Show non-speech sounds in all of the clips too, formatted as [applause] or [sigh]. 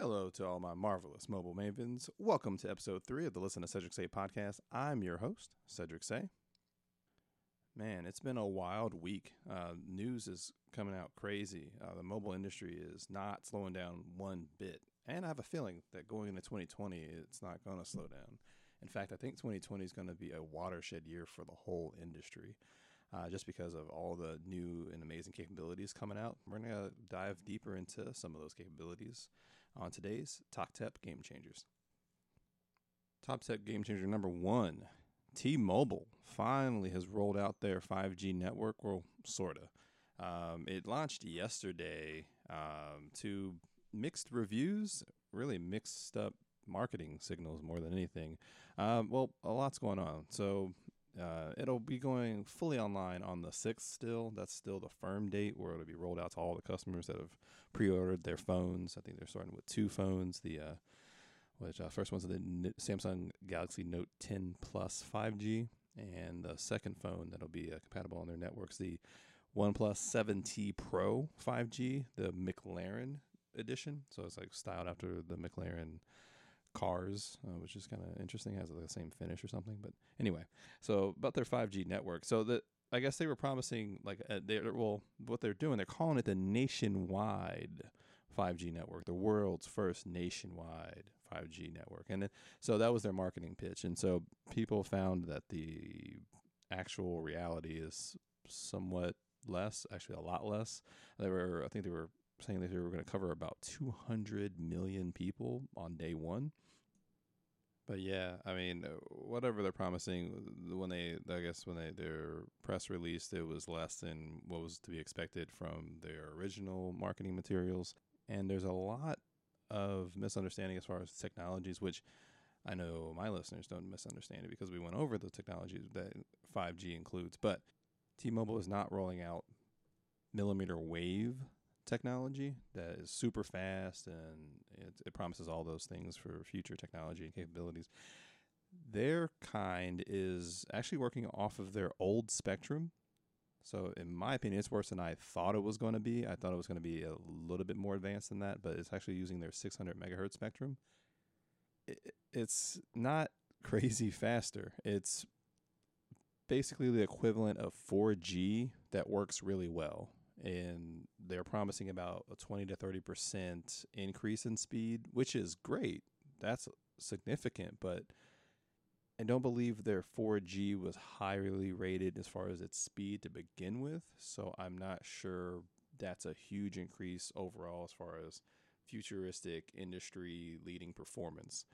Hello to all my marvelous mobile mavens. Welcome to episode three of the Listen to Cedric Say podcast. I'm your host, Cedric Say. Man, it's been a wild week. Uh, news is coming out crazy. Uh, the mobile industry is not slowing down one bit. And I have a feeling that going into 2020, it's not going to slow down. In fact, I think 2020 is going to be a watershed year for the whole industry uh, just because of all the new and amazing capabilities coming out. We're going to dive deeper into some of those capabilities on today's Top Tech Game Changers. Top Tech Game Changer number one T Mobile finally has rolled out their 5G network. Well, sort of. Um, it launched yesterday um, to mixed reviews, really mixed up marketing signals more than anything. Um, well, a lot's going on. So uh, it'll be going fully online on the 6th still. That's still the firm date where it'll be rolled out to all the customers that have pre ordered their phones. I think they're starting with two phones. The uh, which uh, first one's the Samsung Galaxy Note 10 Plus 5G, and the second phone that'll be uh, compatible on their networks, the OnePlus 7T Pro 5G, the McLaren edition. So it's like styled after the McLaren cars, uh, which is kind of interesting. It has the same finish or something. But anyway, so about their 5G network. So that I guess they were promising like uh, they well what they're doing. They're calling it the nationwide 5G network, the world's first nationwide 5G network. And so that was their marketing pitch. And so people found that the actual reality is somewhat less, actually a lot less. They were I think they were saying that they were going to cover about 200 million people on day one. But yeah, I mean, uh, whatever they're promising, when they, I guess, when they their press released, it was less than what was to be expected from their original marketing materials. And there's a lot of misunderstanding as far as technologies, which I know my listeners don't misunderstand it because we went over the technologies that 5G includes. But T-Mobile is not rolling out millimeter wave technology that is super fast and it, it promises all those things for future technology and capabilities. Their kind is actually working off of their old spectrum. So, in my opinion, it's worse than I thought it was going to be. I thought it was going to be a little bit more advanced than that, but it's actually using their 600 megahertz spectrum. It, it's not [laughs] crazy faster. It's basically the equivalent of 4G that works really well and they're promising about a 20 to 30% increase in speed, which is great. That's significant, but I don't believe their 4G was highly rated as far as its speed to begin with. So I'm not sure that's a huge increase overall as far as futuristic industry leading performance.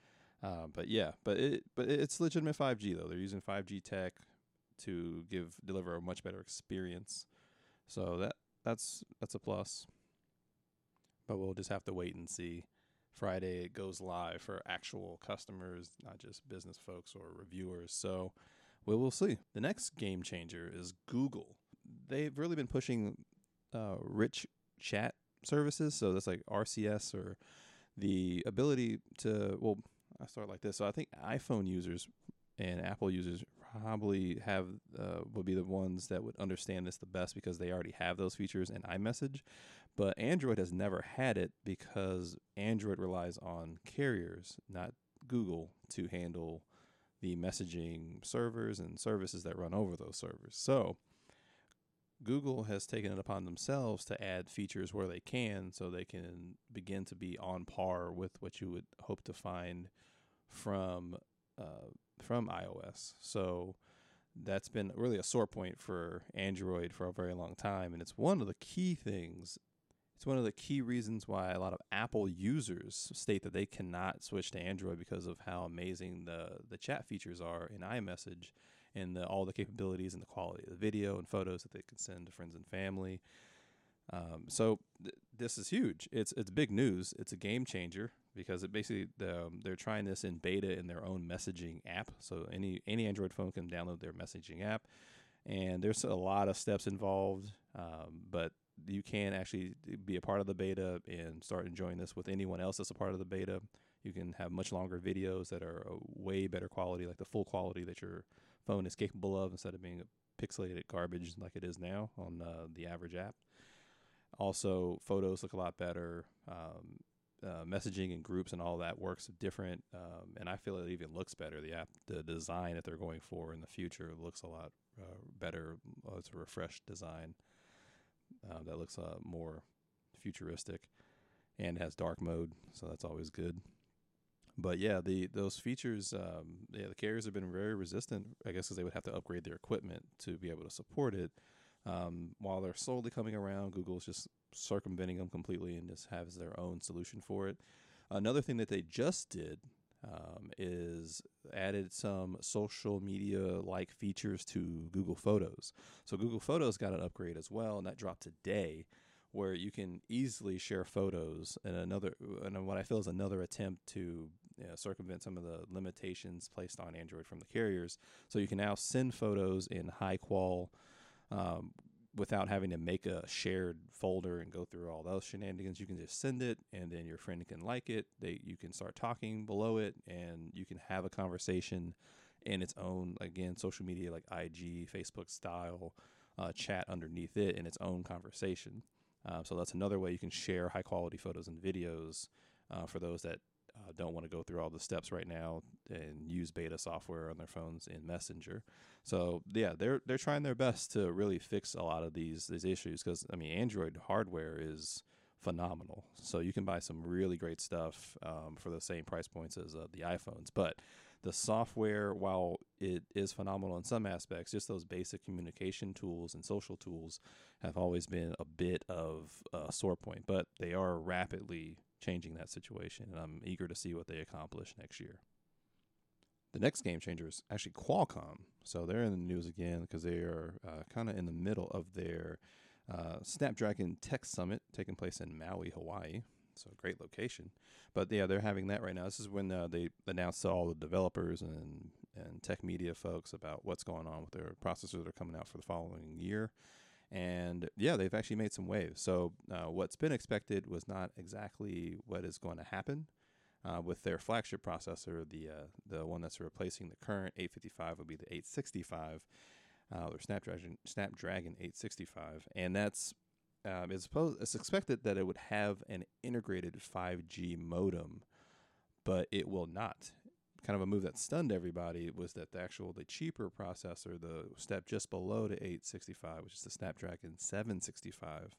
Uh, but yeah, but it but it's legitimate 5G though. They're using 5G tech to give deliver a much better experience. So that that's that's a plus. But we'll just have to wait and see. Friday it goes live for actual customers, not just business folks or reviewers. So we will see. The next game changer is Google. They've really been pushing uh, rich chat services. So that's like RCS or the ability to, well, I start like this. So I think iPhone users and Apple users probably have uh, would be the ones that would understand this the best because they already have those features in iMessage. But Android has never had it because Android relies on carriers, not Google, to handle the messaging servers and services that run over those servers. So Google has taken it upon themselves to add features where they can so they can begin to be on par with what you would hope to find from uh, from iOS. So that's been really a sore point for Android for a very long time. And it's one of the key things, it's one of the key reasons why a lot of Apple users state that they cannot switch to Android because of how amazing the, the chat features are in iMessage and the, all the capabilities and the quality of the video and photos that they can send to friends and family. Um, so th- this is huge. It's it's big news. It's a game changer because it basically um, they're trying this in beta in their own messaging app. So any any Android phone can download their messaging app, and there's a lot of steps involved. Um, but you can actually be a part of the beta and start enjoying this with anyone else that's a part of the beta. You can have much longer videos that are way better quality, like the full quality that your phone is capable of, instead of being pixelated garbage like it is now on uh, the average app. Also, photos look a lot better. Um, uh, messaging and groups and all that works different, um, and I feel it even looks better. The app, the design that they're going for in the future looks a lot uh, better. Uh, it's a refreshed design uh, that looks uh, more futuristic and has dark mode, so that's always good. But yeah, the those features, um, yeah, the carriers have been very resistant. I guess because they would have to upgrade their equipment to be able to support it. Um, while they're slowly coming around, Google's just circumventing them completely and just has their own solution for it. Another thing that they just did um, is added some social media like features to Google Photos. So Google Photos got an upgrade as well, and that dropped today where you can easily share photos and another and what I feel is another attempt to you know, circumvent some of the limitations placed on Android from the carriers. So you can now send photos in high qual um, without having to make a shared folder and go through all those shenanigans. You can just send it, and then your friend can like it. They you can start talking below it, and you can have a conversation in its own again social media like IG, Facebook style uh, chat underneath it in its own conversation. Uh, so that's another way you can share high quality photos and videos uh, for those that uh, don't want to go through all the steps right now and use beta software on their phones in Messenger. So yeah, they're they're trying their best to really fix a lot of these these issues because I mean Android hardware is phenomenal. So you can buy some really great stuff um, for the same price points as uh, the iPhones, but the software, while it is phenomenal in some aspects, just those basic communication tools and social tools have always been a bit of a sore point. But they are rapidly changing that situation, and I'm eager to see what they accomplish next year. The next game changer is actually Qualcomm. So they're in the news again because they are uh, kind of in the middle of their uh, Snapdragon Tech Summit taking place in Maui, Hawaii. So great location. But yeah, they're having that right now. This is when uh, they announced to all the developers and and tech media folks about what's going on with their processors that are coming out for the following year. And yeah, they've actually made some waves. So uh, what's been expected was not exactly what is going to happen. Uh, with their flagship processor, the uh, the one that's replacing the current 855 will be the 865, uh, or Snapdragon Snapdragon 865, and that's um, it's, supposed, it's expected that it would have an integrated 5G modem, but it will not. Kind of a move that stunned everybody was that the actual the cheaper processor, the step just below the 865, which is the Snapdragon 765,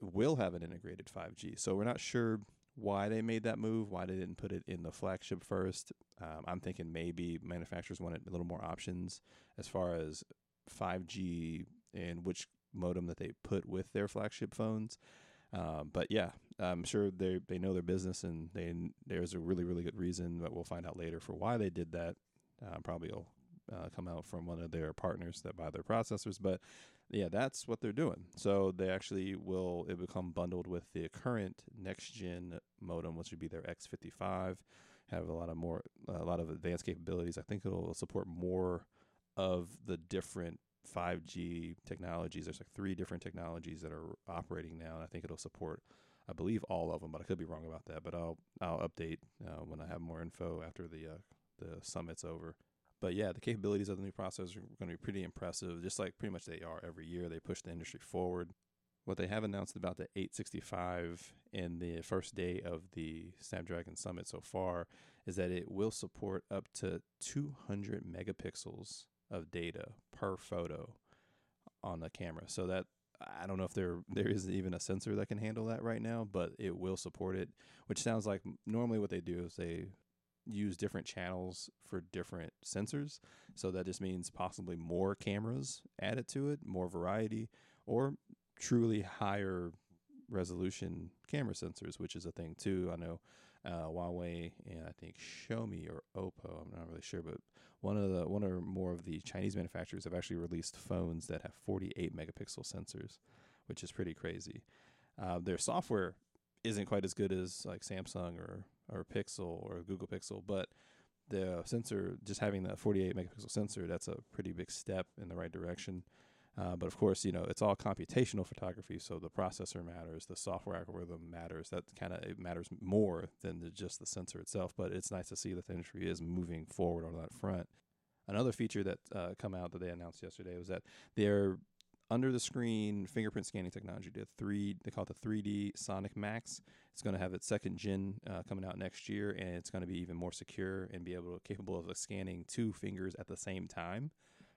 will have an integrated 5G. So we're not sure why they made that move, why they didn't put it in the flagship first. Um, I'm thinking maybe manufacturers wanted a little more options as far as 5G and which modem that they put with their flagship phones. Um, but yeah, I'm sure they they know their business, and they there's a really really good reason that we'll find out later for why they did that. Uh, probably will uh, come out from one of their partners that buy their processors, but yeah, that's what they're doing. So they actually will it become bundled with the current next gen modem, which would be their X55. Have a lot of more a lot of advanced capabilities. I think it'll support more of the different 5G technologies. There's like three different technologies that are operating now, and I think it'll support, I believe, all of them. But I could be wrong about that. But I'll I'll update uh, when I have more info after the uh, the summit's over. But yeah, the capabilities of the new processor are going to be pretty impressive, just like pretty much they are every year. They push the industry forward. What they have announced about the 865 in the first day of the Snapdragon Summit so far is that it will support up to 200 megapixels of data per photo on the camera. So that I don't know if there there is even a sensor that can handle that right now, but it will support it. Which sounds like normally what they do is they use different channels for different sensors. So that just means possibly more cameras added to it, more variety, or truly higher resolution camera sensors, which is a thing too. I know uh, Huawei and I think Xiaomi or Oppo. I'm not really sure, but one of the one or more of the Chinese manufacturers have actually released phones that have 48 megapixel sensors, which is pretty crazy. Uh, their software isn't quite as good as like Samsung or or Pixel or Google Pixel, but the sensor, just having that 48 megapixel sensor, that's a pretty big step in the right direction. Uh, but of course, you know, it's all computational photography, so the processor matters, the software algorithm matters. That kind of matters more than the, just the sensor itself. But it's nice to see that the industry is moving forward on that front. Another feature that uh, come out that they announced yesterday was that they're under the screen fingerprint scanning technology. The three they call it the 3D Sonic Max. It's going to have its second gen uh, coming out next year, and it's going to be even more secure and be able to capable of scanning two fingers at the same time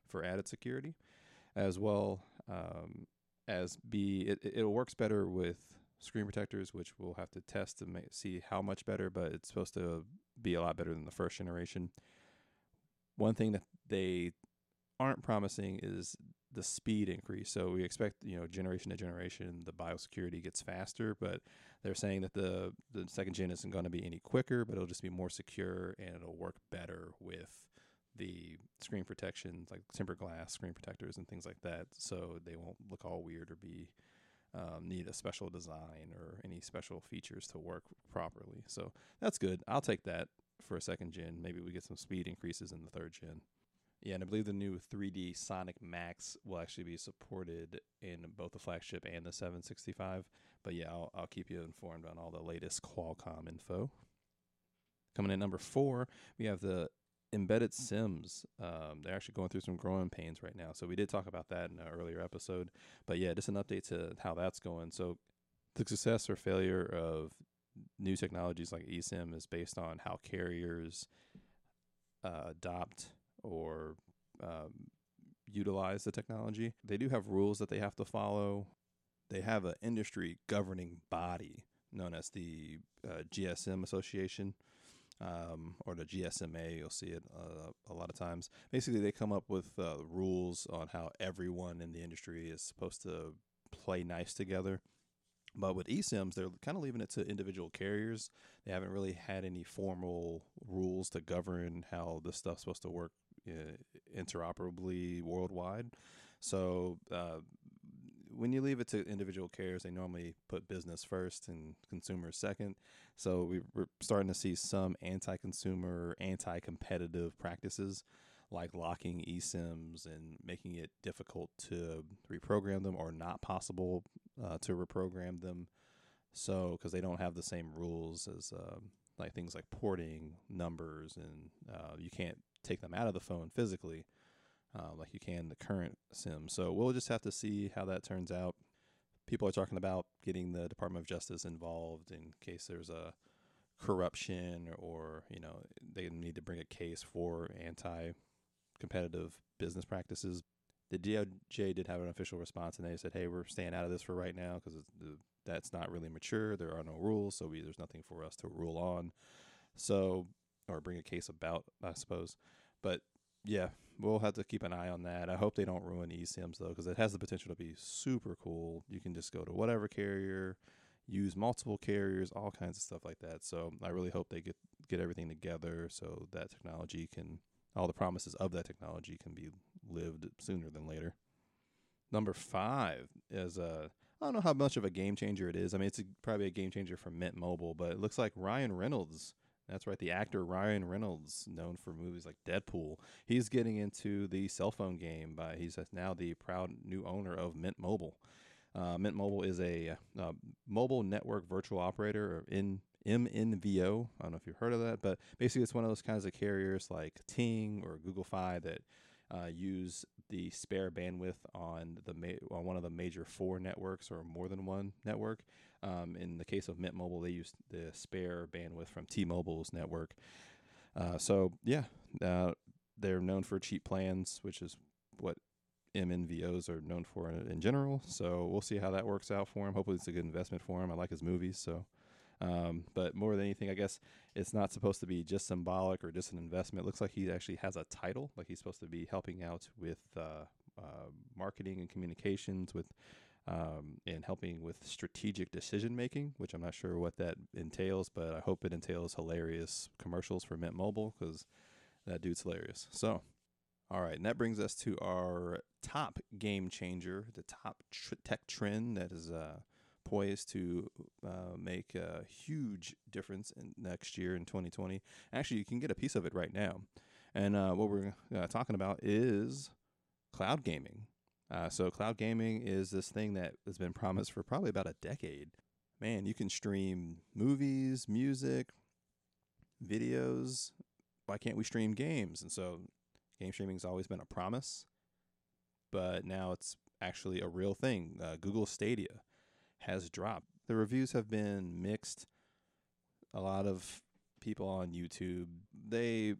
for added security, as well um, as be it, it works better with screen protectors, which we'll have to test to make, see how much better. But it's supposed to be a lot better than the first generation. One thing that they aren't promising is the speed increase. So we expect, you know, generation to generation, the biosecurity gets faster, but they're saying that the the second gen isn't going to be any quicker, but it'll just be more secure and it'll work better with the screen protections like tempered glass screen protectors and things like that. So they won't look all weird or be um, need a special design or any special features to work properly. So that's good. I'll take that for a second gen. Maybe we get some speed increases in the third gen. Yeah, and I believe the new 3D Sonic Max will actually be supported in both the flagship and the 765. But yeah, I'll, I'll keep you informed on all the latest Qualcomm info. Coming in number four, we have the embedded sims um, they're actually going through some growing pains right now so we did talk about that in an earlier episode but yeah just an update to how that's going so the success or failure of new technologies like esim is based on how carriers uh, adopt or um, utilize the technology. They do have rules that they have to follow. They have an industry governing body known as the uh, GSM Association um, or the GSMA. You'll see it uh, a lot of times. Basically, they come up with uh, rules on how everyone in the industry is supposed to play nice together. But with eSIMs, they're kind of leaving it to individual carriers. They haven't really had any formal rules to govern how this stuff's supposed to work uh, interoperably worldwide. So uh, when you leave it to individual carriers, they normally put business first and consumers second. So we, are starting to see some anti-consumer, anti-competitive practices like locking eSIMs and making it difficult to reprogram them or not possible uh, to reprogram them. So because they don't have the same rules as um, like things like porting numbers and uh, you can't take them out of the phone physically, uh, like you can the current SIM. So we'll just have to see how that turns out. People are talking about getting the Department of Justice involved in case there's a corruption or you know they need to bring a case for anti-competitive business practices. The DOJ did have an official response, and they said, "Hey, we're staying out of this for right now because that's not really mature. There are no rules, so we, there's nothing for us to rule on." So or bring a case about, I suppose. But yeah, we'll have to keep an eye on that. I hope they don't ruin eSIMs though, because it has the potential to be super cool. You can just go to whatever carrier, use multiple carriers, all kinds of stuff like that. So I really hope they get get everything together so that technology can, all the promises of that technology can be lived sooner than later. Number five is a. Uh, I don't know how much of a game changer it is. I mean, it's a, probably a game changer for Mint Mobile, but it looks like Ryan Reynolds that's right. The actor Ryan Reynolds, known for movies like Deadpool, he's getting into the cell phone game. By he's now the proud new owner of Mint Mobile. Uh, Mint Mobile is a uh, mobile network virtual operator, or in MNVO. I don't know if you've heard of that, but basically it's one of those kinds of carriers like Ting or Google Fi that uh, use the spare bandwidth on the ma- on one of the major four networks or more than one network. Um, in the case of Mint Mobile, they use the spare bandwidth from T-Mobile's network. Uh, so yeah, uh, they're known for cheap plans, which is what MNVOs are known for in, in, general. So we'll see how that works out for him. Hopefully, it's a good investment for him. I like his movies, so. Um, but more than anything, I guess it's not supposed to be just symbolic or just an investment. It looks like he actually has a title, like he's supposed to be helping out with uh, uh, marketing and communications, with um, and helping with strategic decision making, which I'm not sure what that entails, but I hope it entails hilarious commercials for Mint Mobile because that dude's hilarious. So, all right, and that brings us to our top game changer, the top tr- tech trend that is uh, poised to uh, make a huge difference in next year in 2020. Actually, you can get a piece of it right now. And uh, what we're uh, talking about is cloud gaming. Uh, so cloud gaming is this thing that has been promised for probably about a decade. Man, you can stream movies, music, videos. Why can't we stream games? And so game streaming has always been a promise, but now it's actually a real thing. Uh, Google Stadia has dropped. The reviews have been mixed. A lot of people on YouTube they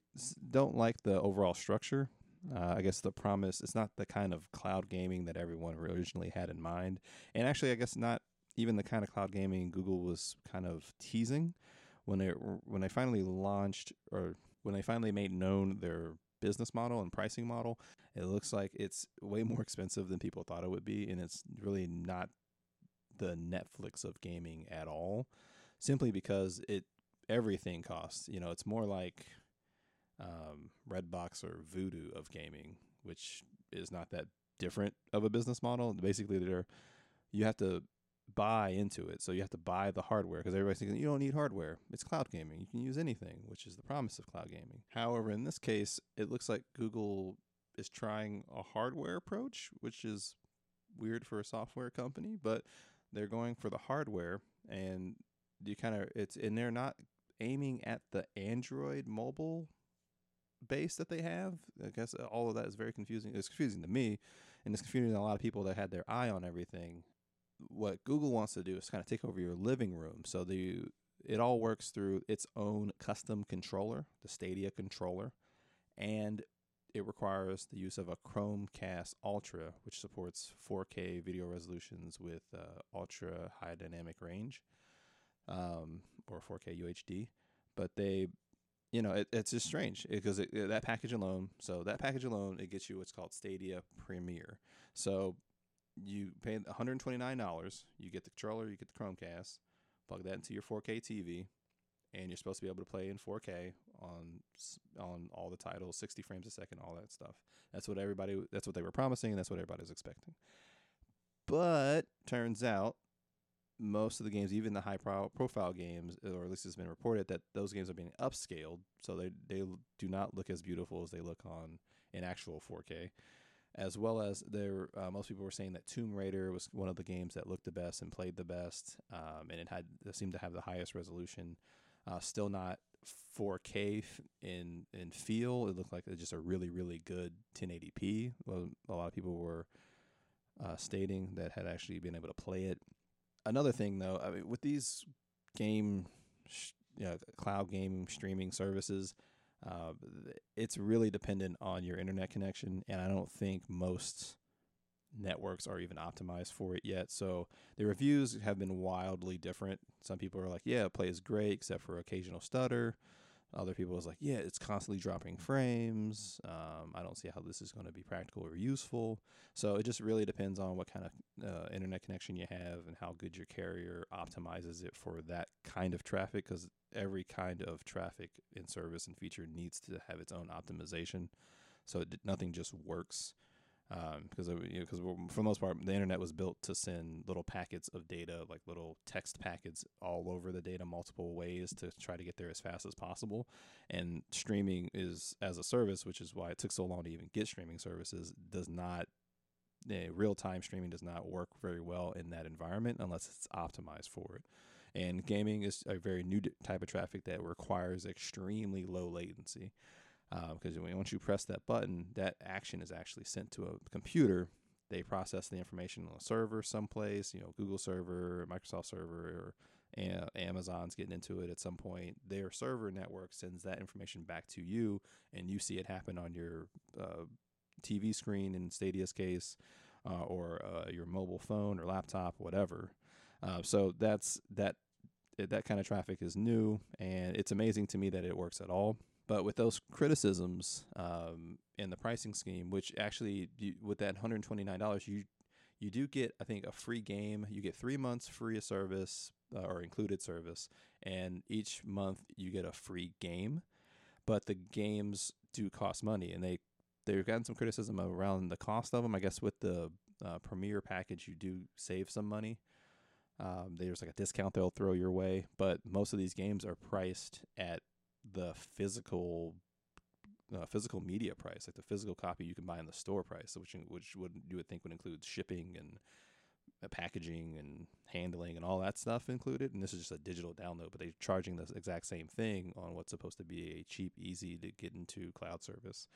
don't like the overall structure. Uh, I guess the promise it's not the kind of cloud gaming that everyone originally had in mind, and actually, I guess not even the kind of cloud gaming Google was kind of teasing when they when they finally launched or when they finally made known their business model and pricing model. It looks like it's way more expensive than people thought it would be, and it's really not the Netflix of gaming at all. Simply because it everything costs. You know, it's more like um, Redbox or Vudu of gaming, which is not that different of a business model. Basically, they're you have to buy into it, so you have to buy the hardware because everybody's thinking you don't need hardware. It's cloud gaming; you can use anything, which is the promise of cloud gaming. However, in this case, it looks like Google is trying a hardware approach, which is weird for a software company, but they're going for the hardware and you kind of it's and they're not aiming at the Android mobile base that they have. I guess all of that is very confusing. It's confusing to me, and it's confusing to a lot of people that had their eye on everything. What Google wants to do is kind of take over your living room. So the it all works through its own custom controller, the Stadia controller, and it requires the use of a Chromecast Ultra, which supports 4K video resolutions with uh, ultra high dynamic range, um, or 4K UHD. But they, you know, it, it's just strange eh, because it, that package alone. So that package alone, it gets you what's called Stadia Premiere. So you pay 129 dollars. You get the controller, you get the Chromecast, plug that into your 4K TV, and you're supposed to be able to play in 4K on on all the titles, 60 frames a second, all that stuff. That's what everybody that's what they were promising and that's what everybody expecting. But turns out most of the games, even the high pro- profile games, or at least it's been reported that those games are being upscaled, so they they do not look as beautiful as they look on in actual 4K. As well as there, uh, most people were saying that Tomb Raider was one of the games that looked the best and played the best, um, and it had it seemed to have the highest resolution. Uh, still not 4K in in feel. It looked like just a really really good 1080p. Well, a lot of people were uh, stating that had actually been able to play it. Another thing though, I mean, with these game, sh- you know, cloud game streaming services, uh, it's really dependent on your internet connection, and I don't think most networks are even optimized for it yet. So the reviews have been wildly different. Some people are like, "Yeah, it plays great, except for occasional stutter." Other people was like, "Yeah, it's constantly dropping frames. Um, I don't see how this is going to be practical or useful." So it just really depends on what kind of uh, internet connection you have and how good your carrier optimizes it for that kind of traffic. Because every kind of traffic in service and feature needs to have its own optimization. So it, nothing just works because um, you know, for the most part, the internet was built to send little packets of data, like little text packets, all over the data, multiple ways to try to get there as fast as possible. And streaming is as a service, which is why it took so long to even get streaming services, does not eh, real time streaming does not work very well in that environment unless it's optimized for it. And gaming is a very new type of traffic that requires extremely low latency because um, once you press that button, that action is actually sent to a computer. They process the information on a server someplace, you know, Google server, Microsoft server, or uh, Amazon's getting into it at some point. Their server network sends that information back to you, and you see it happen on your uh, TV screen in Stadia's case, uh, or uh, your mobile phone or laptop, whatever. Uh, so that's that. That kind of traffic is new, and it's amazing to me that it works at all. But with those criticisms um, in the pricing scheme, which actually you, with that hundred twenty nine dollars, you you do get I think a free game. You get three months free of service uh, or included service, and each month you get a free game. But the games do cost money, and they they've gotten some criticism around the cost of them. I guess with the uh, Premiere package, you do save some money. Um, there's like a discount they'll throw your way, but most of these games are priced at the physical uh, physical media price, like the physical copy you can buy in the store price, which which would you would think would include shipping and uh, packaging and handling and all that stuff included. And this is just a digital download, but they're charging the exact same thing on what's supposed to be a cheap, easy to get into cloud service.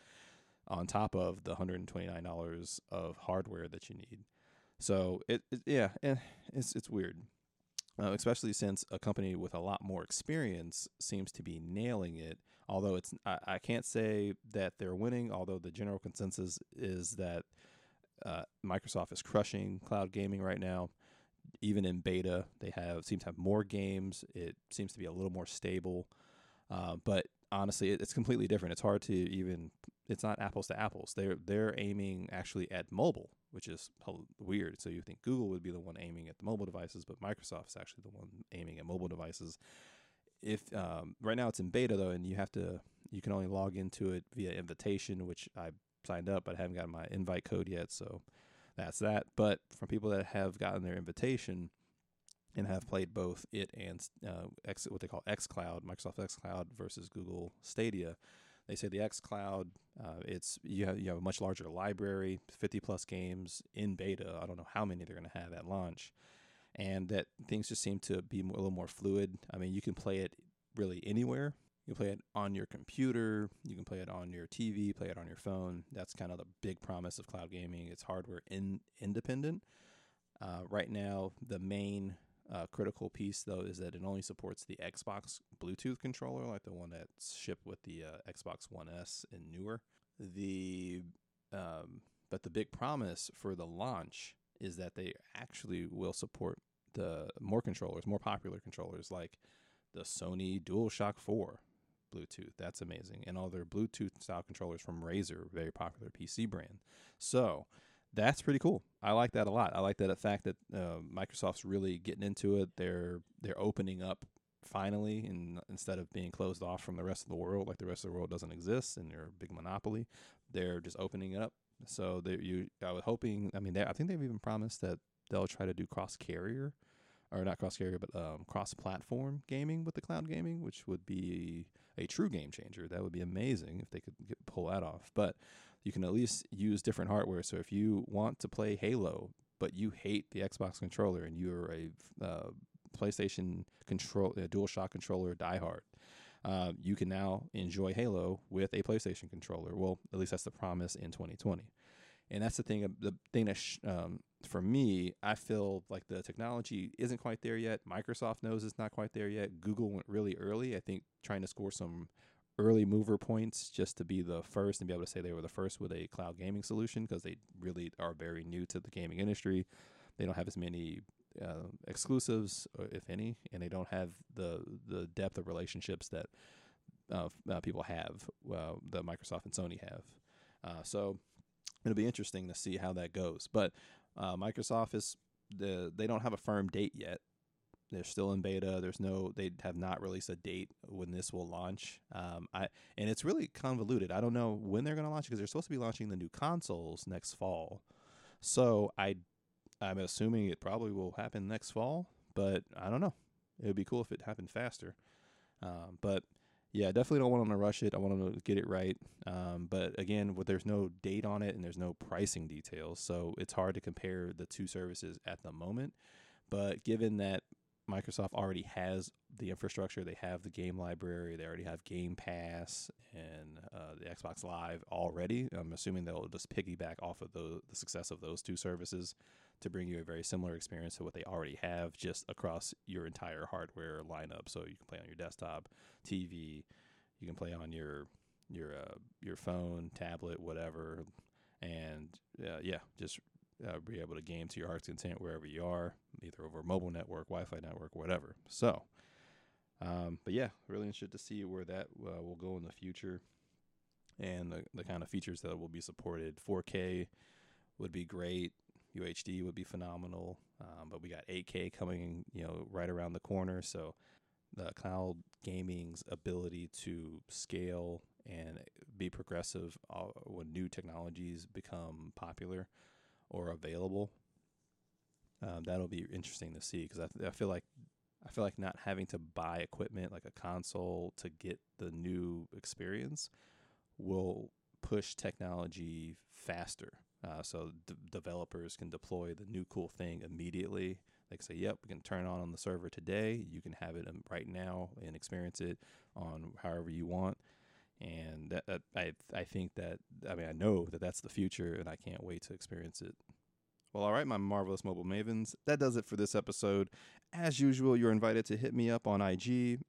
on top of the $129 of hardware that you need. So it, it yeah, eh, it's it's weird. Uh, especially since a company with a lot more experience seems to be nailing it. Although it's, I, I can't say that they're winning. Although the general consensus is that uh, Microsoft is crushing cloud gaming right now. Even in beta, they have seem to have more games. It seems to be a little more stable. Uh, but honestly, it, it's completely different. It's hard to even. It's not apples to apples. They're they're aiming actually at mobile, which is weird. So you think Google would be the one aiming at the mobile devices, but Microsoft is actually the one aiming at mobile devices. If um, right now it's in beta though, and you have to you can only log into it via invitation, which I signed up, but I haven't gotten my invite code yet. So that's that. But from people that have gotten their invitation and have played both it and uh, X, what they call X Cloud, Microsoft X Cloud versus Google Stadia, they say the X Cloud, uh, it's you have you have a much larger library, 50 plus games in beta. I don't know how many they're going to have at launch, and that things just seem to be a little more fluid. I mean, you can play it really anywhere. You can play it on your computer, you can play it on your TV, play it on your phone. That's kind of the big promise of cloud gaming. It's hardware in, independent. Uh, right now, the main uh, critical piece though is that it only supports the Xbox Bluetooth controller, like the one that's shipped with the uh, Xbox One S and newer. The um, but the big promise for the launch is that they actually will support the more controllers, more popular controllers like the Sony DualShock 4, Bluetooth. That's amazing. And all their Bluetooth style controllers from Razer, very popular PC brand. So that's pretty cool. I like that a lot. I like that the fact that uh, Microsoft's really getting into it. They're they're opening up finally, and instead of being closed off from the rest of the world, like the rest of the world doesn't exist and they're a big monopoly, they're just opening it up. So they you, I was hoping. I mean, I think they've even promised that they'll try to do cross carrier or not cross carrier, but um, cross platform gaming with the cloud gaming, which would be a true game changer. That would be amazing if they could get, pull that off. But you can at least use different hardware. So if you want to play Halo, but you hate the Xbox controller and you're a uh, PlayStation control, a DualShock controller diehard, uh, you can now enjoy Halo with a PlayStation controller. Well, at least that's the promise in 2020 and that's the thing the thing that sh- um, for me i feel like the technology isn't quite there yet microsoft knows it's not quite there yet google went really early i think trying to score some early mover points just to be the first and be able to say they were the first with a cloud gaming solution because they really are very new to the gaming industry they don't have as many uh, exclusives uh, if any and they don't have the the depth of relationships that uh, uh people have that microsoft and sony have uh, so it'll be interesting to see how that goes. But uh, Microsoft is the they don't have a firm date yet. They're still in beta. There's no they have not released a date when this will launch. Um, I and it's really convoluted. I don't know when they're going to launch because they're supposed to be launching the new consoles next fall. So I I'm assuming it probably will happen next fall, but I don't know. It would be cool if it happened faster. Um, but yeah, definitely don't want them to rush it. I want them to get it right. Um, but again, there's no date on it and there's no pricing details, so it's hard to compare the two services at the moment. But given that Microsoft already has the infrastructure, they have the game library, they already have Game Pass and uh, the Xbox Live already. I'm assuming they'll just piggyback off of the, the success of those two services to bring you a very similar experience to what they already have just across your entire hardware lineup. So you can play on your desktop, TV, you can play on your your uh, your phone, tablet, whatever, and uh, yeah, just uh, be able to game to your heart's content wherever you are, either over a mobile network, Wi-Fi network, whatever. So, um, but yeah, really interested to see where that uh, will go in the future, and the the kind of features that will be supported. 4K would be great. UHD would be phenomenal. Um, but we got 8K coming, you know, right around the corner. So the cloud gaming's ability to scale and be progressive uh, when new technologies become popular or available. Um, that'll be interesting to see because I, I feel like I feel like not having to buy equipment like a console to get the new experience will push technology faster uh, so d- developers can deploy the new cool thing immediately. They can say, "Yep, we can turn on on the server today. You can have it um, right now and experience it on however you want." And that, that I I think that I mean I know that that's the future, and I can't wait to experience it. Well, all right, my marvelous mobile mavens, that does it for this episode. As usual, you're invited to hit me up on IG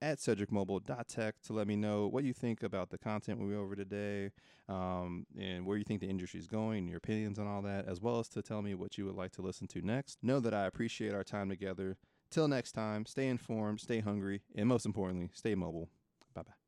at cedricmobile.tech to let me know what you think about the content we went over today um, and where you think the industry is going, your opinions on all that, as well as to tell me what you would like to listen to next. Know that I appreciate our time together. Till next time, stay informed, stay hungry, and most importantly, stay mobile. Bye bye.